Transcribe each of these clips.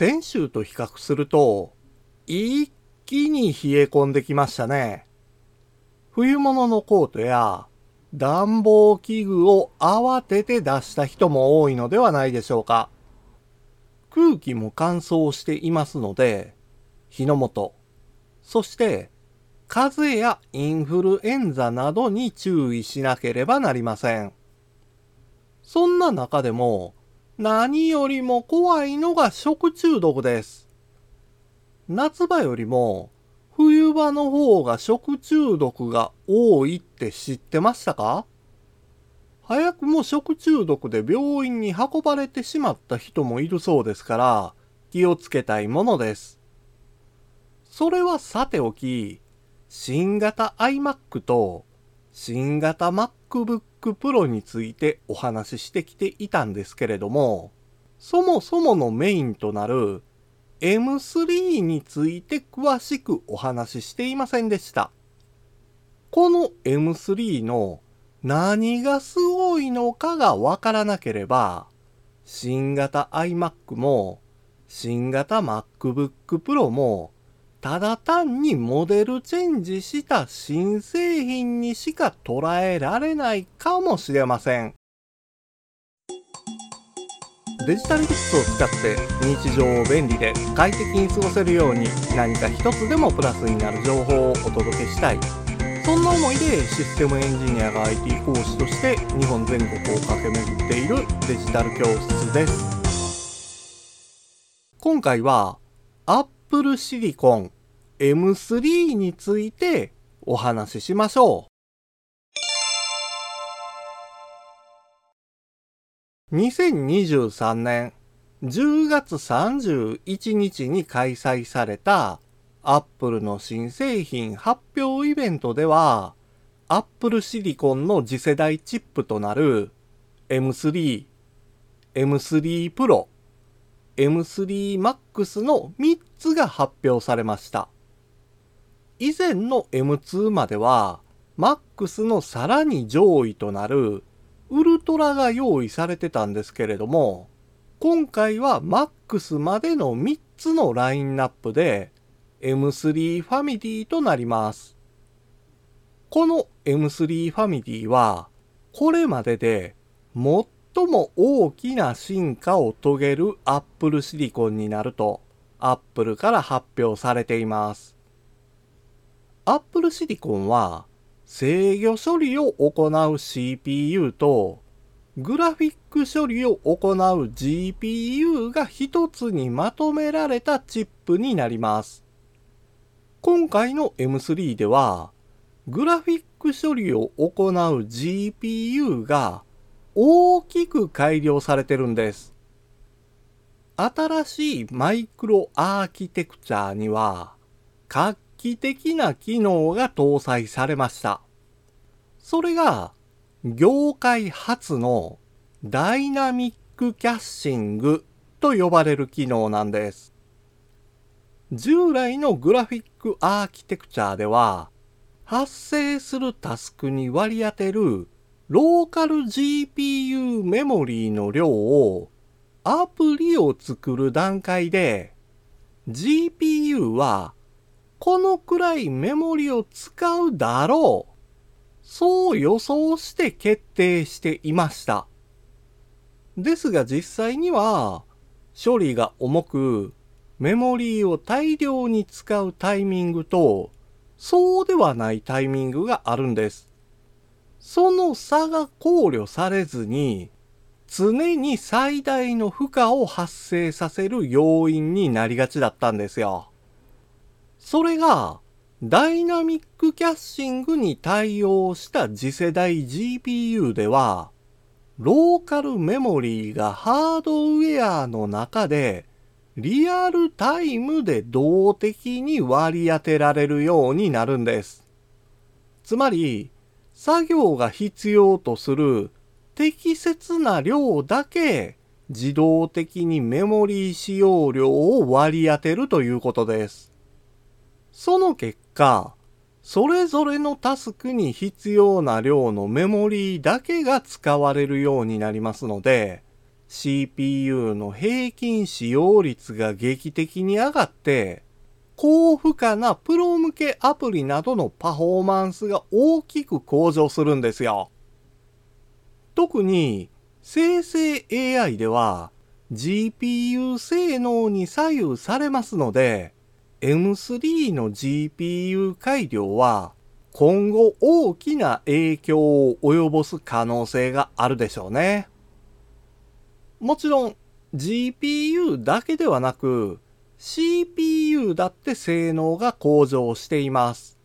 先週と比較すると、一気に冷え込んできましたね。冬物のコートや暖房器具を慌てて出した人も多いのではないでしょうか。空気も乾燥していますので、火の元、そして風邪やインフルエンザなどに注意しなければなりません。そんな中でも何よりも怖いのが食中毒です。夏場よりも冬場の方が食中毒が多いって知ってましたか？早くも食中毒で病院に運ばれてしまった人もいるそうですから気をつけたいものです。それはさておき、新型 iMac と新型 MacBook Pro についてお話ししてきていたんですけれども、そもそものメインとなる M3 について詳しくお話ししていませんでした。この M3 の何がすごいのかがわからなければ、新型 iMac も新型 MacBook Pro もただ単にモデルチェンジした新製品にしか捉えられないかもしれません。デジタルグッズを使って日常を便利で快適に過ごせるように何か一つでもプラスになる情報をお届けしたいそんな思いでシステムエンジニアが IT 講師として日本全国を駆け巡っているデジタル教室です今回は Apple Silicon M3 についてお話ししましょう。2023年10月31日に開催されたアップルの新製品発表イベントでは、アップルシリコンの次世代チップとなる M3、M3 Pro、M3 Max の3つが発表されました。以前の M2 までは、Max のさらに上位となるウルトラが用意されてたんですけれども、今回は MAX までの3つのラインナップで M3 ファミリーとなります。この M3 ファミリーは、これまでで最も大きな進化を遂げる Apple シリコンになると Apple から発表されています。Apple シリコンは制御処理を行う CPU とグラフィック処理を行う GPU が一つにまとめられたチップになります。今回の M3 ではグラフィック処理を行う GPU が大きく改良されてるんです。新しいマイクロアーキテクチャには画期的な機能が搭載されました。それが、業界初のダイナミックキャッシングと呼ばれる機能なんです。従来のグラフィックアーキテクチャでは、発生するタスクに割り当てるローカル GPU メモリーの量をアプリを作る段階で GPU はこのくらいメモリを使うだろう。そう予想して決定していました。ですが実際には、処理が重く、メモリーを大量に使うタイミングと、そうではないタイミングがあるんです。その差が考慮されずに、常に最大の負荷を発生させる要因になりがちだったんですよ。それが、ダイナミックキャッシングに対応した次世代 GPU では、ローカルメモリーがハードウェアの中でリアルタイムで動的に割り当てられるようになるんです。つまり、作業が必要とする適切な量だけ自動的にメモリー使用量を割り当てるということです。その結果、それぞれのタスクに必要な量のメモリーだけが使われるようになりますので、CPU の平均使用率が劇的に上がって、高負荷なプロ向けアプリなどのパフォーマンスが大きく向上するんですよ。特に生成 AI では GPU 性能に左右されますので M3 の GPU 改良は今後大きな影響を及ぼす可能性があるでしょうね。もちろん GPU だけではなく CPU だって性能が向上しています。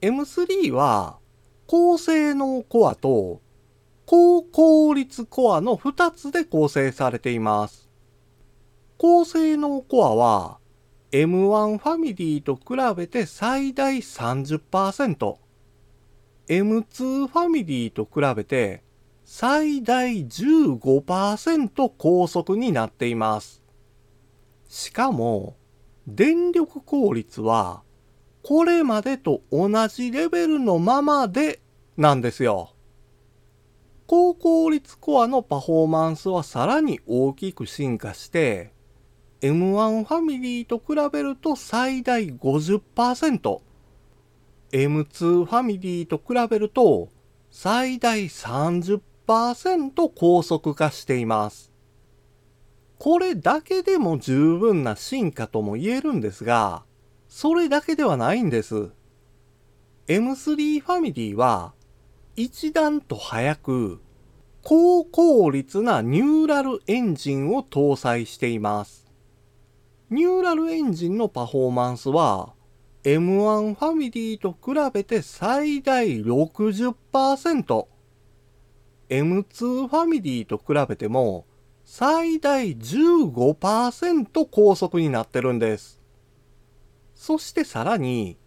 M3 は高性能コアと高効率コアの2つで構成されています。高性能コアは M1 ファミリーと比べて最大30%、M2 ファミリーと比べて最大15%高速になっています。しかも、電力効率は、これまでと同じレベルのままで、なんですよ。高効率コアのパフォーマンスはさらに大きく進化して、M1 ファミリーと比べると最大50%、M2 ファミリーと比べると最大30%高速化しています。これだけでも十分な進化とも言えるんですが、それだけではないんです。M3 ファミリーは一段と早く高効率なニューラルエンジンを搭載しています。ニューラルエンジンのパフォーマンスは M1 ファミリーと比べて最大60%、M2 ファミリーと比べても最大15%高速になってるんです。そしてさらに、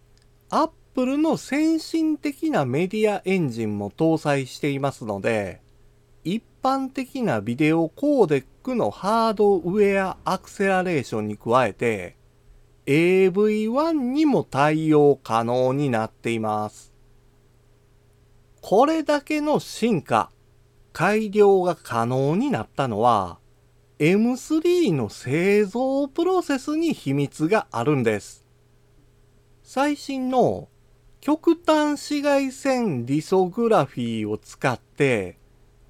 Apple の先進的なメディアエンジンも搭載していますので、一般的なビデオコーデックのハードウェアアクセラレーションに加えて、AV1 にも対応可能になっています。これだけの進化、改良が可能になったのは M3 の製造プロセスに秘密があるんです。最新の極端紫外線リソグラフィーを使って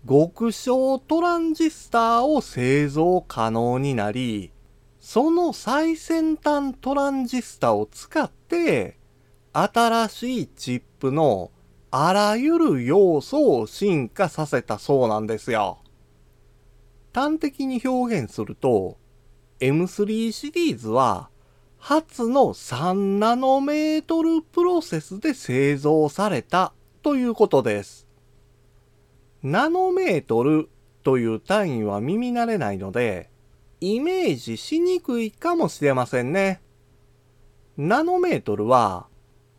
極小トランジスターを製造可能になり、その最先端トランジスタを使って新しいチップのあらゆる要素を進化させたそうなんですよ。端的に表現すると、M3 シリーズは初の3ナノメートルプロセスで製造されたということです。ナノメートルという単位は耳慣れないので、イメージしにくいかもしれませんね。ナノメートルは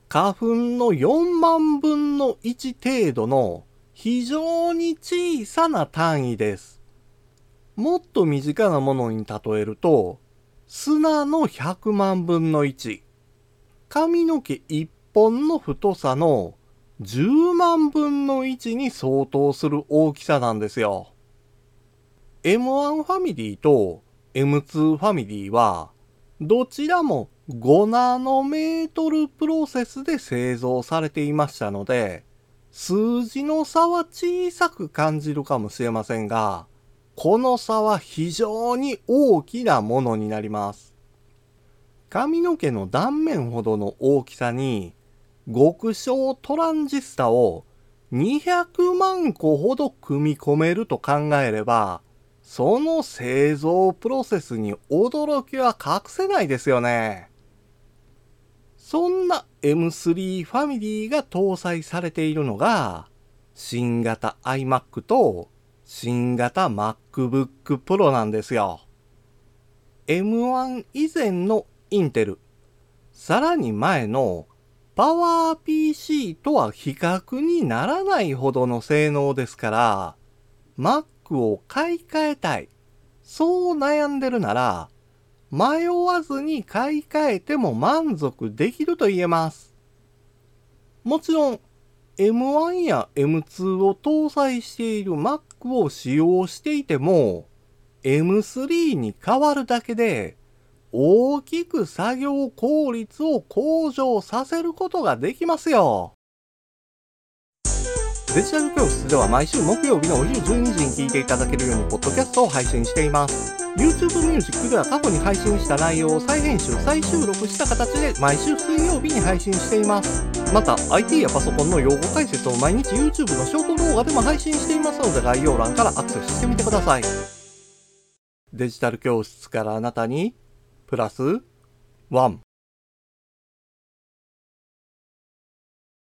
花粉の4万分の1程度の非常に小さな単位です。もっと身近なものに例えると、砂の100万分の1、髪の毛1本の太さの10万分の1に相当する大きさなんですよ。M1 ファミリーと M2 ファミリーは、どちらも5ナノメートルプロセスで製造されていましたので、数字の差は小さく感じるかもしれませんが、この差は非常に大きなものになります。髪の毛の断面ほどの大きさに、極小トランジスタを200万個ほど組み込めると考えれば、その製造プロセスに驚きは隠せないですよね。そんな M3 ファミリーが搭載されているのが、新型 iMac と新型 MacBook Pro なんですよ。M1 以前のインテル、さらに前のパワー PC とは比較にならないほどの性能ですから、Mac を買い替えたい。そう悩んでるなら、迷わずに買い替えても満足できると言えます。もちろん M1 や M2 を搭載している Mac を使用していても M3 に変わるだけで大きく作業効率を向上させることができますよ。デジタル教室では毎週木曜日のお昼12時に聞いていただけるようにポッドキャストを配信しています。YouTube Music では過去に配信した内容を再編集、再収録した形で毎週水曜日に配信しています。また IT やパソコンの用語解説を毎日 YouTube のショート動画でも配信していますので概要欄からアクセスしてみてください。デジタル教室からあなたにプラスワン。